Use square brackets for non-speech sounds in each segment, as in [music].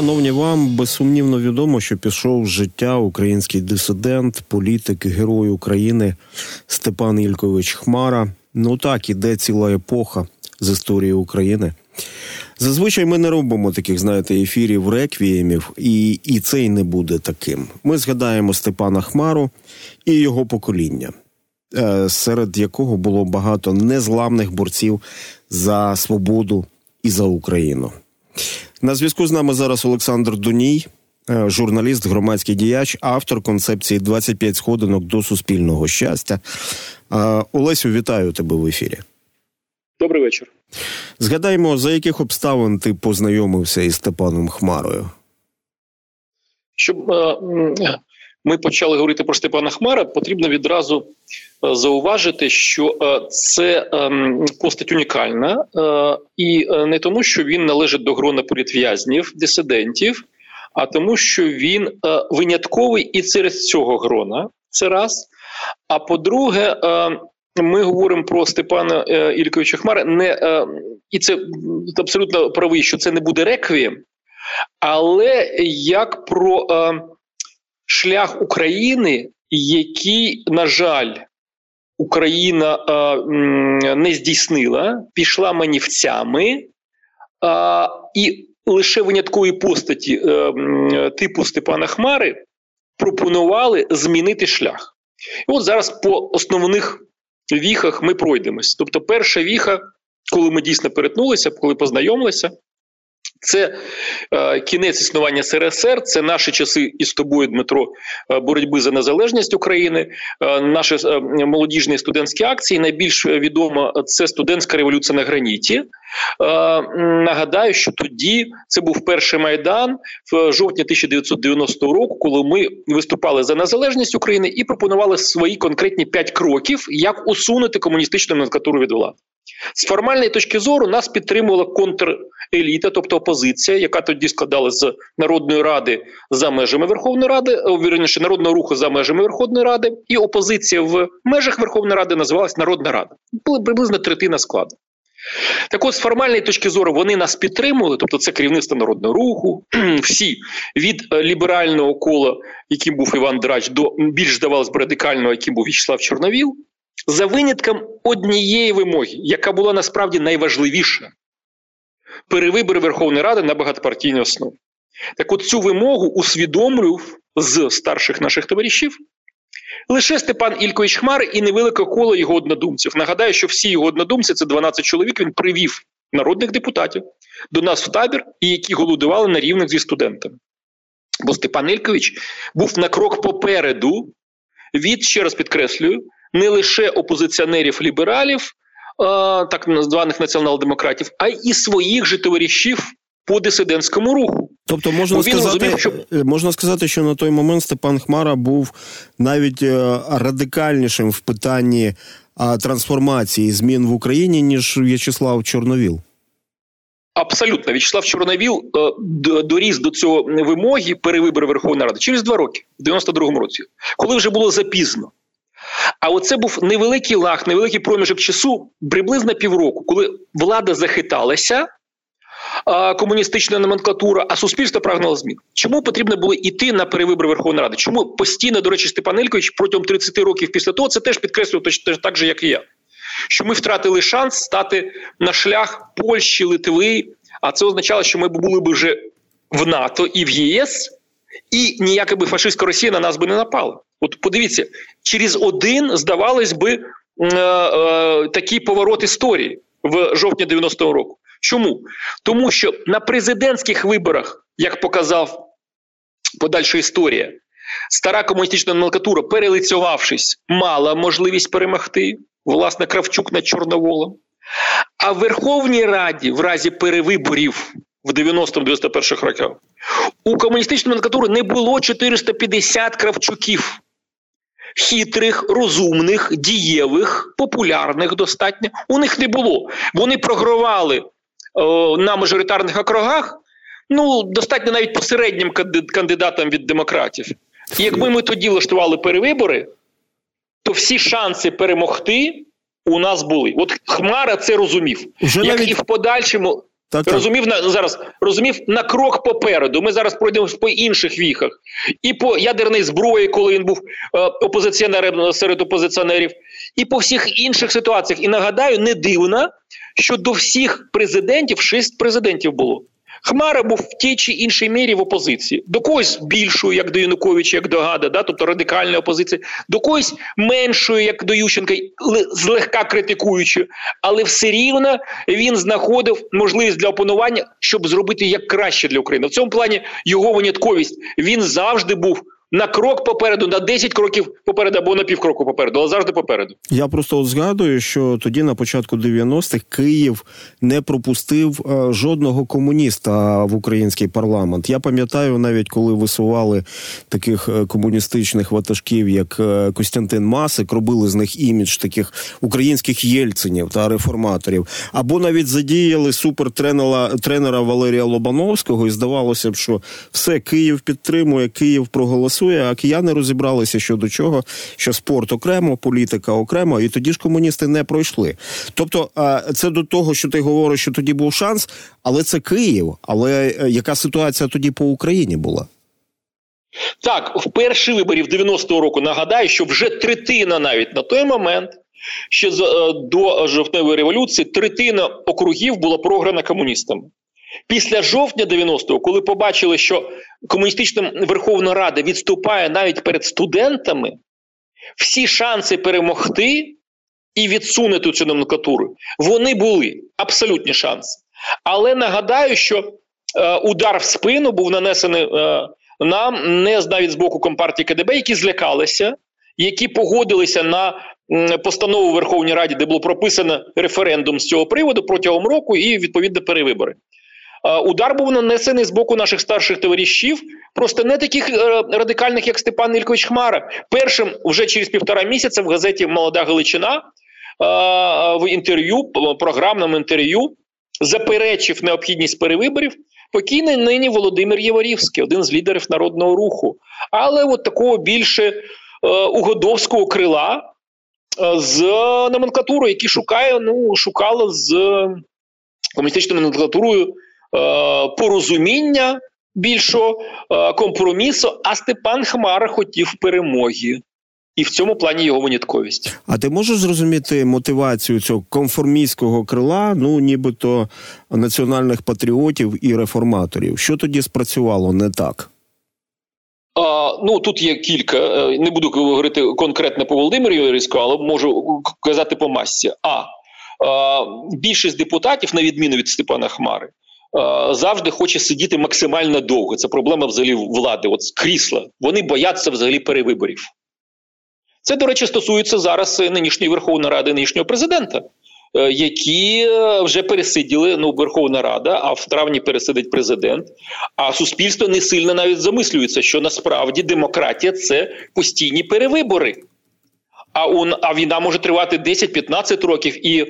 Шановні вам безсумнівно відомо, що пішов з життя український дисидент, політик, герой України Степан Ількович Хмара. Ну так іде ціла епоха з історії України. Зазвичай ми не робимо таких, знаєте, ефірів реквіємів, і і цей не буде таким. Ми згадаємо Степана Хмару і його покоління, е, серед якого було багато незламних борців за свободу і за Україну. На зв'язку з нами зараз Олександр Дуній, е, журналіст, громадський діяч, автор концепції «25 сходинок до суспільного щастя. Е, Олесю, вітаю тебе в ефірі. Добрий вечір. Згадаємо, за яких обставин ти познайомився із Степаном Хмарою. Щоб е, ми почали говорити про Степана Хмара, потрібно відразу е, зауважити, що е, це ем, постать унікальна, і не тому, що він належить до грона політв'язнів, дисидентів, а тому, що він винятковий і через цього грона. Це раз. А по-друге, ми говоримо про Степана е, Ільковича Хмара, не е, і це абсолютно правий, що це не буде реквієм, але як про е, шлях України, який, на жаль, Україна не здійснила, пішла манівцями, і лише виняткові постаті типу Степана Хмари пропонували змінити шлях. І от зараз по основних віхах ми пройдемось. Тобто, перша віха, коли ми дійсно перетнулися, коли познайомилися, це е, кінець існування СРСР, це наші часи із тобою, Дмитро, е, боротьби за незалежність України, е, наші е, молодіжні студентські акції. Найбільш відомо це студентська революція на граніті. Е, нагадаю, що тоді це був перший майдан в жовтні 1990 року, коли ми виступали за незалежність України і пропонували свої конкретні п'ять кроків, як усунути комуністичну номенклатуру від влади. З формальної точки зору нас підтримувала контреліта, тобто опозиція, яка тоді складалася з Народної ради за межами Верховної Ради, вірніше народного руху за межами Верховної Ради, і опозиція в межах Верховної Ради називалась Народна Рада. Була приблизно третина складу. Так от, з формальної точки зору вони нас підтримували, тобто це керівництво народного руху, [clears throat] всі від е, ліберального кола, яким був Іван Драч, до більш здавалось радикального, яким був В'ячеслав Чорновіл за винятком однієї вимоги, яка була насправді найважливіша перевибори Верховної Ради на багатопартійній основі. Так от цю вимогу усвідомлював з старших наших товаришів лише Степан Ількович Хмар і невелике коло його однодумців. Нагадаю, що всі його однодумці це 12 чоловік. Він привів народних депутатів до нас в табір, і які голодували на рівних зі студентами. Бо Степан Ількович був на крок попереду від, ще раз підкреслюю, не лише опозиціонерів лібералів, так званих націонал-демократів, а й своїх же товаришів по дисидентському руху. Тобто можна сказати, розумів, що... Е, можна сказати, що на той момент Степан Хмара був навіть е, радикальнішим в питанні трансформації змін в Україні, ніж В'ячеслав Чорновіл. Абсолютно, В'ячеслав Чорновіл е, доріс до цього вимоги перевибори Верховної Ради через два роки, в 92-му році, коли вже було запізно. А оце був невеликий лаг, невеликий проміжок часу, приблизно півроку, коли влада захиталася, комуністична номенклатура, а суспільство прагнуло змін. Чому потрібно було йти на перевибори Верховної Ради? Чому постійно, до речі, Степан Ількович протягом 30 років після того це теж підкреслював точно так же, як і я. Що ми втратили шанс стати на шлях Польщі, Литви, а це означало, що ми були б вже в НАТО і в ЄС, і ніяка би фашистська Росія на нас би не напала. От подивіться, через один, здавалось би, е, е, такий поворот історії в жовтні 90-го року. Чому? Тому що на президентських виборах, як показав подальша історія, стара комуністична номенклатура, перелицювавшись, мала можливість перемогти, власне, Кравчук над Чорноволом. А в Верховній Раді, в разі перевиборів в 90-91 роках, у комуністичної номенклатури не було 450 кравчуків хитрих, розумних, дієвих, популярних достатньо. У них не було. Вони програвали о, на мажоритарних округах. Ну, достатньо навіть посереднім кандидатам від демократів. І якби ми тоді влаштували перевибори, то всі шанси перемогти у нас були. От Хмара це розумів. Вже Як навіть... і в подальшому Так, так. Розумів на зараз розумів на крок попереду. Ми зараз пройдемо по інших віхах, і по ядерній зброї, коли він був е, опозиціонером серед опозиціонерів, і по всіх інших ситуаціях. І нагадаю, не дивно, що до всіх президентів шість президентів було. Хмара був в тій чи іншій мірі в опозиції, до когось більшою, як до Януковича, як до Гада, да, тобто радикальної опозиції, до когось меншою, як до Ющенка, злегка критикуючи, але все рівно він знаходив можливість для опанування, щоб зробити як краще для України. В цьому плані його винятковість. Він завжди був на крок попереду, на 10 кроків попереду або на півкроку попереду, але завжди попереду. Я просто от згадую, що тоді на початку 90-х Київ не пропустив е, жодного комуніста в український парламент. Я пам'ятаю, навіть коли висували таких е, комуністичних ватажків, як е, Костянтин Масик, робили з них імідж таких українських єльцинів та реформаторів, або навіть задіяли супертренера тренера Валерія Лобановського, і здавалося б, що все Київ підтримує, Київ проголосує працює, а кияни розібралися щодо чого, що спорт окремо, політика окремо, і тоді ж комуністи не пройшли. Тобто, це до того, що ти говориш, що тоді був шанс, але це Київ. Але е, яка ситуація тоді по Україні була? Так, в перші виборів 90-го року нагадаю, що вже третина навіть на той момент, ще е, до жовтневої революції, третина округів була програна комуністами. Після жовтня 90-го, коли побачили, що комуністична Верховна Рада відступає навіть перед студентами, всі шанси перемогти і відсунути цю номенклатуру, вони були абсолютні шанси. Але нагадаю, що е, удар в спину був нанесений е, нам не навіть з боку компартії КДБ, які злякалися, які погодилися на постанову Верховній Раді, де було прописано референдум з цього приводу протягом року і відповідно перевибори. Удар був нанесений з боку наших старших товаришів, просто не таких е, радикальних, як Степан Ількович Хмара. Першим вже через півтора місяця в газеті Молода Галичина в інтерв'ю, програмному інтерв'ю, заперечив необхідність перевиборів. Покійний нині Володимир Єворівський, один з лідерів народного руху, але от такого більше е, угодовського крила е, з номенклатурою, які шукає, ну шукала з комуністичною номенклатурою Е, порозуміння більшого е, компромісу. А Степан Хмара хотів перемоги. І в цьому плані його винятковість. А ти можеш зрозуміти мотивацію цього конформістського крила, ну нібито національних патріотів і реформаторів? Що тоді спрацювало не так? А, Ну тут є кілька. Е, не буду говорити конкретно по Володимиру Юрійську, але можу казати по масці. А, а більшість депутатів, на відміну від Степана Хмари, Е, завжди хоче сидіти максимально довго. Це проблема взагалі влади. От крісла. Вони бояться взагалі перевиборів. Це, до речі, стосується зараз нинішньої Верховної Ради, нинішнього президента, е, які е, вже пересиділи ну, Верховна Рада, а в травні пересидить президент. А суспільство не сильно навіть замислюється, що насправді демократія це постійні перевибори. А у а війна може тривати 10-15 років, і е,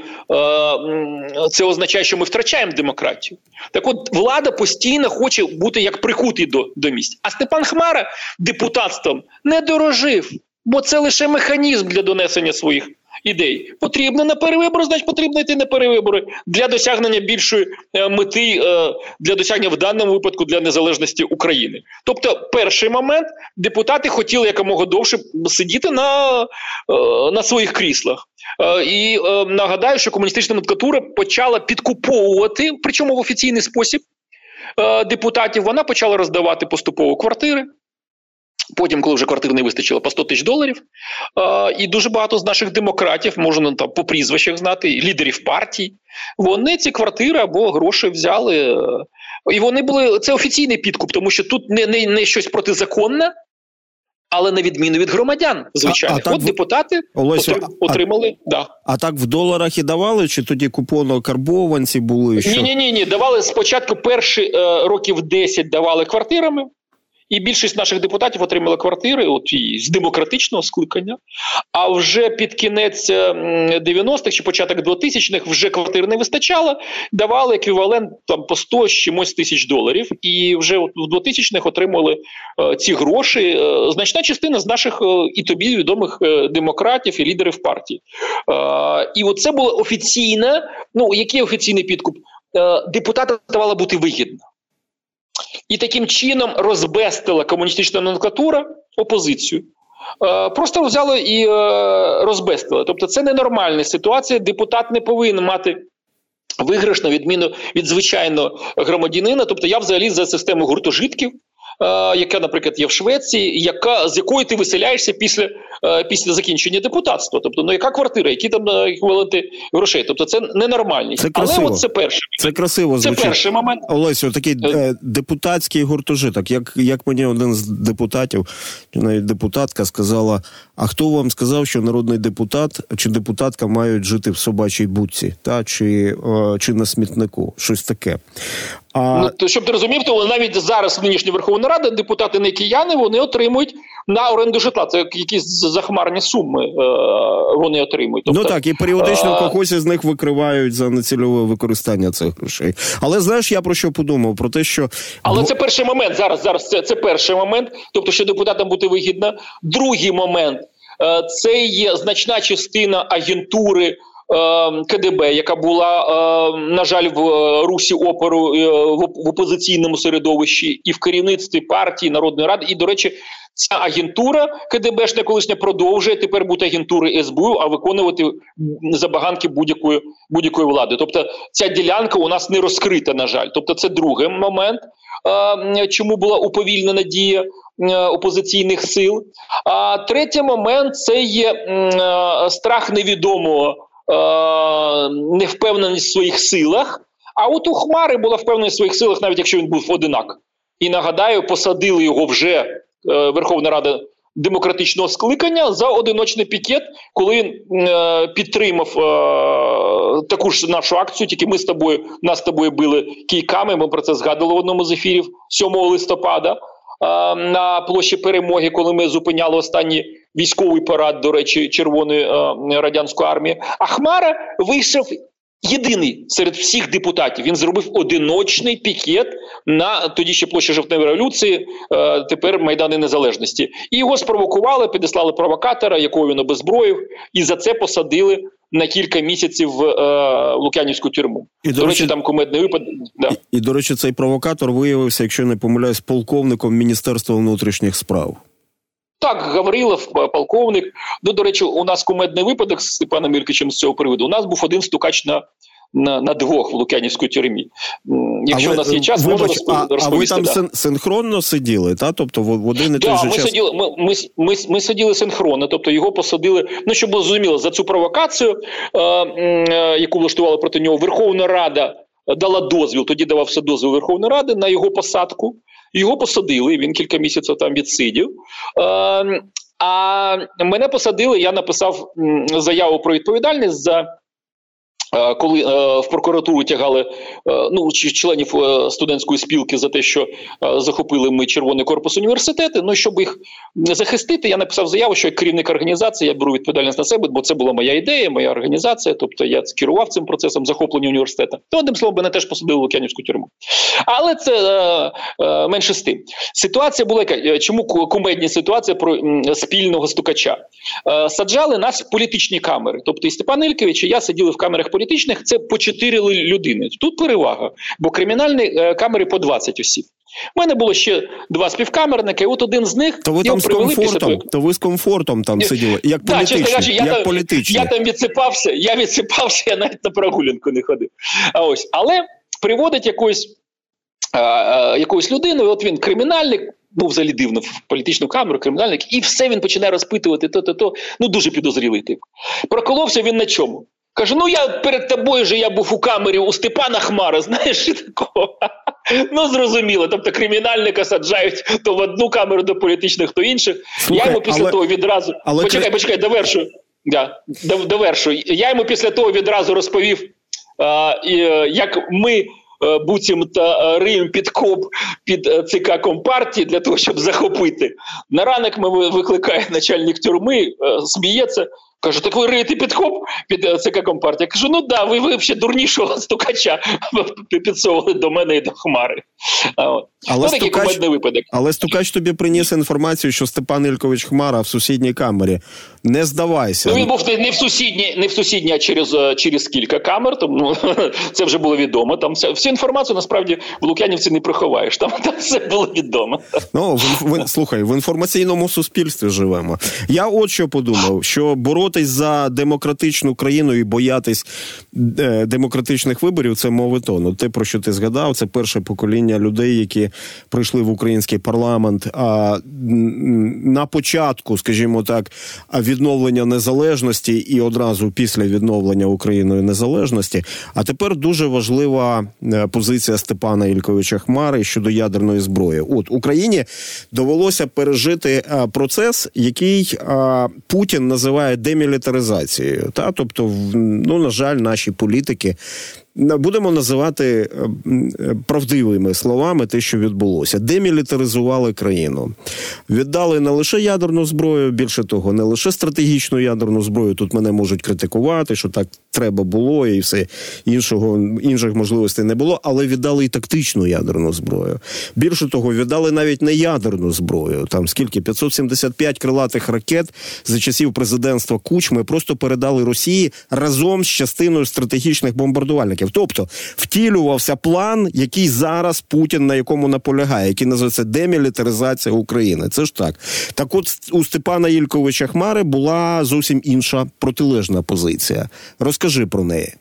це означає, що ми втрачаємо демократію. Так, от влада постійно хоче бути як прикутий до до місць. А Степан Хмара депутатством не дорожив, бо це лише механізм для донесення своїх ідей. Потрібно на перевибори, значить потрібно йти на перевибори для досягнення більшої е, мети е, для досягнення в даному випадку для незалежності України. Тобто, перший момент депутати хотіли якомога довше сидіти на, е, на своїх кріслах. І нагадаю, що комуністична номенклатура почала підкуповувати, причому в офіційний спосіб. Депутатів вона почала роздавати поступово квартири. Потім, коли вже квартир не вистачило по 100 тисяч доларів, е, і дуже багато з наших демократів, можна там по прізвищах знати, лідерів партій, вони ці квартири або гроші взяли. Е, і вони були це офіційний підкуп, тому що тут не не, не щось протизаконне, але на відміну від громадян, звичайно, от в... депутати Олесю, отримали. А, да. а так в доларах і давали, чи тоді купоно карбованці були? Що? Ні, ні, ні, ні. Давали спочатку перші е, років 10 давали квартирами. І більшість наших депутатів отримали квартири, от з демократичного скликання. А вже під кінець 90-х е, чи початок 2000-х вже квартир не вистачало, давали еквівалент там по 100 з чимось тисяч доларів. І вже в 2000-х отримали е, ці гроші. Е, значна частина з наших е, і тобі відомих е, демократів і лідерів партії. Е, і оце було офіційне. Ну який офіційний підкуп? депутата ставала бути вигідно. І таким чином розбестила комуністична номенклатура опозицію. Просто взяло і розбестила. Тобто, це ненормальна ситуація. Депутат не повинен мати виграш на відміну від звичайного громадянина. Тобто, я взагалі за систему гуртожитків. Е, яка, наприклад, є в Швеції, яка з якої ти виселяєшся після е, після закінчення депутатства. Тобто, ну яка квартира, які там е, еквіваленти грошей? Тобто, це ненормальність. Це красиво. Але от це перший це красиво. Це перший момент. Олесю, такий е, депутатський гуртожиток. Як як мені один з депутатів, навіть депутатка сказала: а хто вам сказав, що народний депутат чи депутатка мають жити в собачій будці, та чи, чи на смітнику? Щось таке. А... Ну, то, щоб ти розумів, то навіть зараз нинішня Верховна Рада, депутати не кияни, вони отримують на оренду житла. Це якісь захмарні суми е, вони отримують. Тобто, ну так, і періодично а... когось з них викривають за нецільове використання цих грошей. Але знаєш, я про що подумав? Про те, що але це перший момент. Зараз зараз це, це перший момент, тобто, що депутатам бути вигідно. Другий момент е, це є значна частина агентури. Ем, КДБ, яка була на жаль в е, русі опору е, в опозиційному середовищі, і в керівництві партії народної ради, і до речі. Ця агентура КДБшна колишня продовжує тепер бути агентурою СБУ, а виконувати забаганки будь-якої будь-якої влади. Тобто ця ділянка у нас не розкрита, на жаль. Тобто, це другий момент, чому була уповільнена дія опозиційних сил. А третій момент це є страх невідомого. Невпевненість в своїх силах. А от у Хмари була впевненість в своїх силах, навіть якщо він був одинак. І нагадаю, посадили його вже Верховна Рада демократичного скликання за одиночний пікет, коли е, підтримав е, таку ж нашу акцію. Тільки ми з тобою нас з тобою били кійками. Ми про це згадували в одному з ефірів 7 листопада. Е, на площі перемоги, коли ми зупиняли останній військовий парад, до речі, Червоної е, радянської армії. А Хмара вийшов. Єдиний серед всіх депутатів він зробив одиночний пікет на тоді ще площі жовтневої революції, е, тепер Майдани Незалежності, і його спровокували, підіслали провокатора, якого він обезброїв, і за це посадили на кілька місяців в е, Лук'янівську тюрму. І до речі, там кумедний випадок. Да. І, і до речі, цей провокатор виявився, якщо не помиляюсь, полковником Міністерства внутрішніх справ. Так, Гаврилов, полковник. Ну, до речі, у нас кумедний випадок з Степаном Ількичем з цього приводу. У нас був один стукач на на на двох в Лук'янівській тюрмі. Якщо у нас є час, можу розповісти. А, а ви там да. синхронно сиділи, та? Тобто в один і той же ми час? Сиділи, ми, ми, ми, ми сиділи синхронно, тобто його посадили, ну, щоб було зрозуміло, за цю провокацію, е, е, яку влаштували проти нього, Верховна Рада дала дозвіл, тоді давався дозвіл Верховної Ради на його посадку. Його посадили, він кілька місяців там відсидів. Е, а мене посадили, я написав заяву про відповідальність за коли е, в прокуратуру тягали е, ну членів студентської спілки за те, що захопили ми червоний корпус університету, ну щоб їх захистити, я написав заяву, що як керівник організації я беру відповідальність на себе, бо це була моя ідея, моя організація. Тобто я керував цим процесом захоплення університету. То одним словом, мене теж посадили в Лук'янівську тюрму. Але це е, е, менше з тим. Ситуація була яка чому кумедні ситуація про спільного стукача? Е, саджали нас в політичні камери. Тобто і Степан Ількевич, і я сиділи в камерах політичних це по 4 людини. Тут перевага, бо кримінальні е, камери по 20 осіб. У мене було ще два співкамерники, от один з них то ви там з комфортом, то ви з комфортом там сиділи. Як да, політичні, кажучи, я, як там, політичні. я там відсипався, я відсипався, я навіть на прогулянку не ходив. А ось, Але приводить якусь якоюсь людину, от він кримінальник, ну взагалі дивно, в політичну камеру, кримінальник, і все він починає розпитувати то-то, то ну дуже підозрілий тип. Проколовся він на чому? Каже: ну я перед тобою же я був у камері у Степана Хмара, [laughs] знаєш і такого. Ну, зрозуміло. Тобто кримінальника саджають то в одну камеру до політичних, то інших. Слухай, я йому після але... того відразу. Але... Почекай, почекай, довершу. Да, довершу. Я йому після того відразу розповів, а, і, як ми. Е, буцімто Рим підкоп під е, ЦК Компартії для того, щоб захопити. На ранок ми викликає начальник тюрми, е, сміється. Кажу, так ви риєте підхоп під е, ЦК Компартія. Кажу, ну да, ви ви ще дурнішого стукача [laughs] підсовували до мене і до Хмари. Але, ну, стукач, випадок. але стукач тобі приніс інформацію, що Степан Ількович Хмара в сусідній камері. Не здавайся. Ну, Він був не в сусідній, не в сусідній, а через е, через кілька камер. Тому ну, [laughs] це вже було відомо. Там вся, всю інформацію насправді в Лук'янівці не приховаєш. Там там все було відомо. Ну в, в, слухай, в інформаційному суспільстві живемо. Я от що подумав: що боротись за демократичну країну і боятись е, демократичних виборів це мови тону. Те, про що ти згадав, це перше покоління людей, які прийшли в український парламент. А на початку, скажімо так, відновлення незалежності і одразу після відновлення Україною незалежності. А тепер дуже важлива е, позиція Степана Ільковича Хмари щодо ядерної зброї. От Україні довелося пережити е, процес, який Путін називає демілітаризацією. Та? Тобто, ну на жаль, наші політики будемо називати е, е, правдивими словами те, що відбулося. Демілітаризували країну, віддали не лише ядерну зброю, більше того, не лише стратегічну ядерну зброю. Тут мене можуть критикувати, що так треба було, і все іншого інших можливостей не було, але віддали і тактичну ядерну зброю. Більше того, віддали навіть не ядерну зброю. Там скільки 575 крилатих ракет за часів президентства Кучми просто передали Росії разом з частиною стратегічних бомбардувальників. Тобто втілювався план, який зараз Путін на якому наполягає, який називається демілітаризація України. Це ж так. Так, от у Степана Ільковича Хмари була зовсім інша протилежна позиція. Розкажи про неї.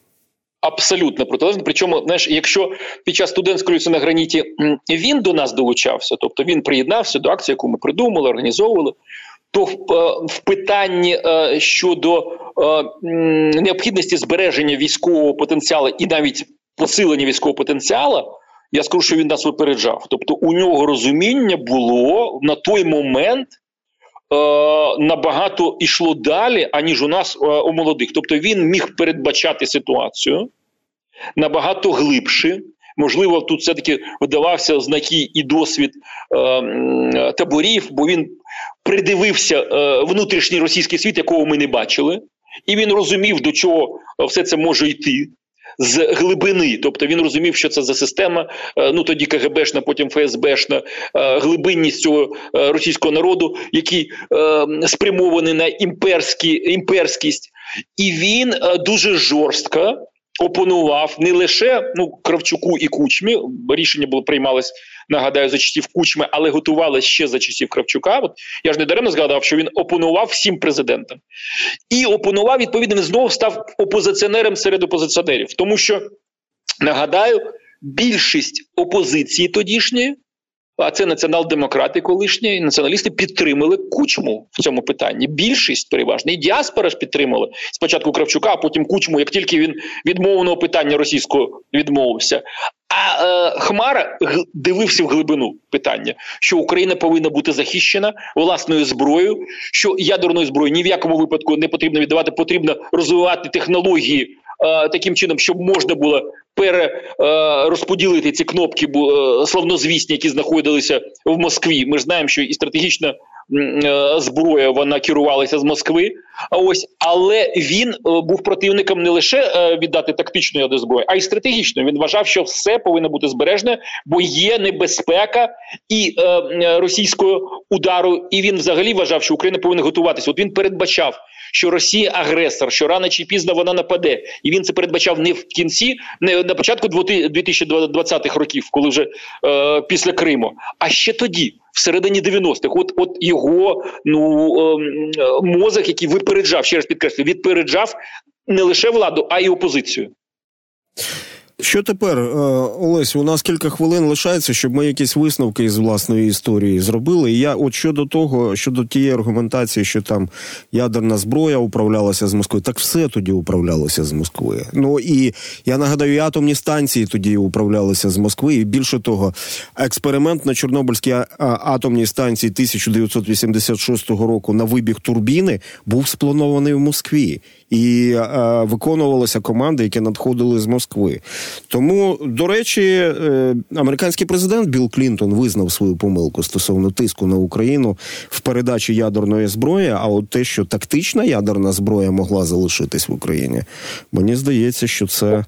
Абсолютно протилежно. Причому, знаєш, якщо під час студентської на граніті він до нас долучався, тобто він приєднався до акції, яку ми придумали, організовували, то в, е, питанні е, щодо е, необхідності збереження військового потенціалу і навіть посилення військового потенціалу, я скажу, що він нас випереджав. Тобто, у нього розуміння було на той момент. Набагато йшло далі, аніж у нас у молодих. Тобто він міг передбачати ситуацію набагато глибше. Можливо, тут все-таки видавався знаки і досвід таборів, бо він придивився е, внутрішній російський світ, якого ми не бачили, і він розумів, до чого все це може йти. З глибини, тобто він розумів, що це за система. Е, ну тоді КГБшна, потім ФСБшна е, глибинність цього е, російського народу, який спрямований на імперські, імперськість, і він дуже жорстко опонував не лише ну Кравчуку і Кучмі, рішення було приймалось, нагадаю, за часів Кучми, але готувалася ще за часів Кравчука. От я ж не даремно згадав, що він опонував всім президентам і опонував відповідно. Він знову став опозиціонером серед опозиціонерів, тому що нагадаю, більшість опозиції тодішньої а це націонал-демократи колишні націоналісти підтримали кучму в цьому питанні. Більшість переважна і діаспора ж підтримала спочатку Кравчука, а потім кучму, як тільки він від мовного питання російського відмовився. А е, Хмара дивився в глибину питання, що Україна повинна бути захищена власною зброєю, що ядерної зброї ні в якому випадку не потрібно віддавати, потрібно розвивати технології Е, таким чином, щоб можна було перерозподілити ці кнопки е, славнозвісні, які знаходилися в Москві. Ми ж знаємо, що і стратегічна е, зброя вона керувалася з Москви. А ось але він був противником не лише віддати тактичну ядерну зброю, а й стратегічно. Він вважав, що все повинно бути збережне, бо є небезпека і е, російського удару. І він взагалі вважав, що Україна повинна готуватися. От він передбачав що Росія агресор, що рано чи пізно вона нападе, і він це передбачав не в кінці, не на початку 2020-х років, коли вже е, після Криму, а ще тоді. Всередині 90-х, от от його ну ем, мозок, який випереджав, ще раз підкреслю, відпереджав не лише владу, а й опозицію. Що тепер, е, Олесь? У нас кілька хвилин лишається, щоб ми якісь висновки із власної історії зробили. І я, от щодо того, щодо тієї аргументації, що там ядерна зброя управлялася з Москви, так все тоді управлялося з Москви. Ну і я нагадаю, і атомні станції тоді управлялися з Москви. І більше того, експеримент на Чорнобильській атомній станції 1986 року на вибіг турбіни був спланований в Москві і е, виконувалися команди, які надходили з Москви. Тому, до речі, е, американський президент Білл Клінтон визнав свою помилку стосовно тиску на Україну в передачі ядерної зброї. А от те, що тактична ядерна зброя могла залишитись в Україні, мені здається, що це.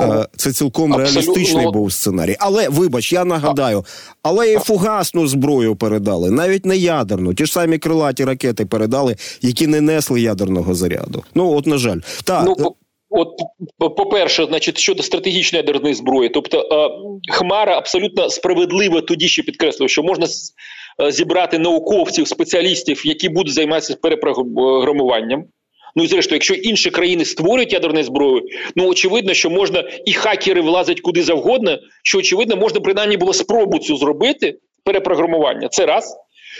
Е, це цілком Абсолютно. реалістичний був сценарій. Але вибач, я нагадаю, але і фугасну зброю передали, навіть не ядерну. Ті ж самі крилаті ракети передали, які не несли ядерного заряду. Ну от на жаль, так Ну, по- от, по- по-перше, значить, щодо стратегічної ядерної зброї, тобто е, Хмара абсолютно справедливо тоді ще підкреслив, що можна е, зібрати науковців, спеціалістів, які будуть займатися перепрограмуванням. Ну і зрештою, якщо інші країни створюють ядерну зброю, ну очевидно, що можна і хакери влазять куди завгодно, що очевидно, можна принаймні було спробу цю зробити перепрограмування. Це раз.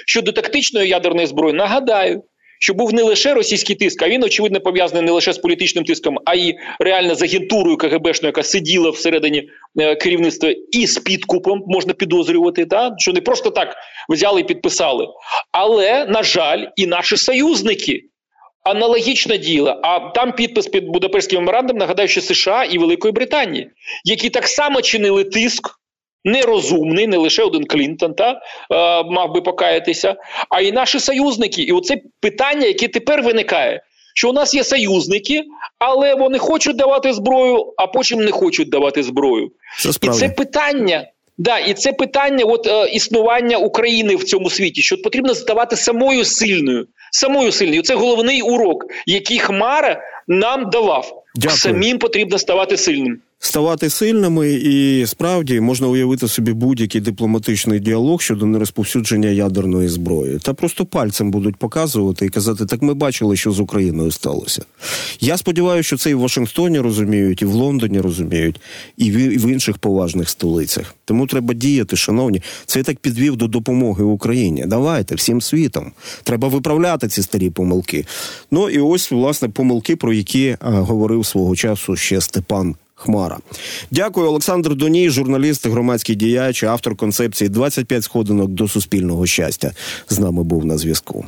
Щодо тактичної ядерної зброї, нагадаю, що був не лише російський тиск, а він очевидно пов'язаний не лише з політичним тиском, а й реально з агентурою КГБшною, яка сиділа всередині е, керівництва, і з підкупом можна підозрювати, та що не просто так взяли і підписали. Але на жаль, і наші союзники. Аналогічне діло, а там підпис під Будапештським меморандум, нагадаю, що США і Великої Британії, які так само чинили тиск, нерозумний, не лише один Клінтон, та е, мав би покаятися, а й наші союзники. І оце питання, яке тепер виникає, що у нас є союзники, але вони хочуть давати зброю, а потім не хочуть давати зброю. це І це питання. Да, і це питання от, е, існування України в цьому світі, що потрібно ставати самою сильною. Самою сильною. Це головний урок, який Хмара нам давав. Дякую. Самим потрібно ставати сильним. Ставати сильними, і справді можна уявити собі будь-який дипломатичний діалог щодо нерозповсюдження ядерної зброї. Та просто пальцем будуть показувати і казати, так ми бачили, що з Україною сталося. Я сподіваюся, що це і в Вашингтоні розуміють, і в Лондоні розуміють, і в, інших поважних столицях. Тому треба діяти, шановні. Це я так підвів до допомоги Україні. Давайте всім світом. Треба виправляти ці старі помилки. Ну і ось власне помилки, про які а, говорив свого часу ще Степан. Хмара. Дякую, Олександр Доній, журналіст, громадський діяч, автор концепції «25 сходинок до суспільного щастя. З нами був на зв'язку.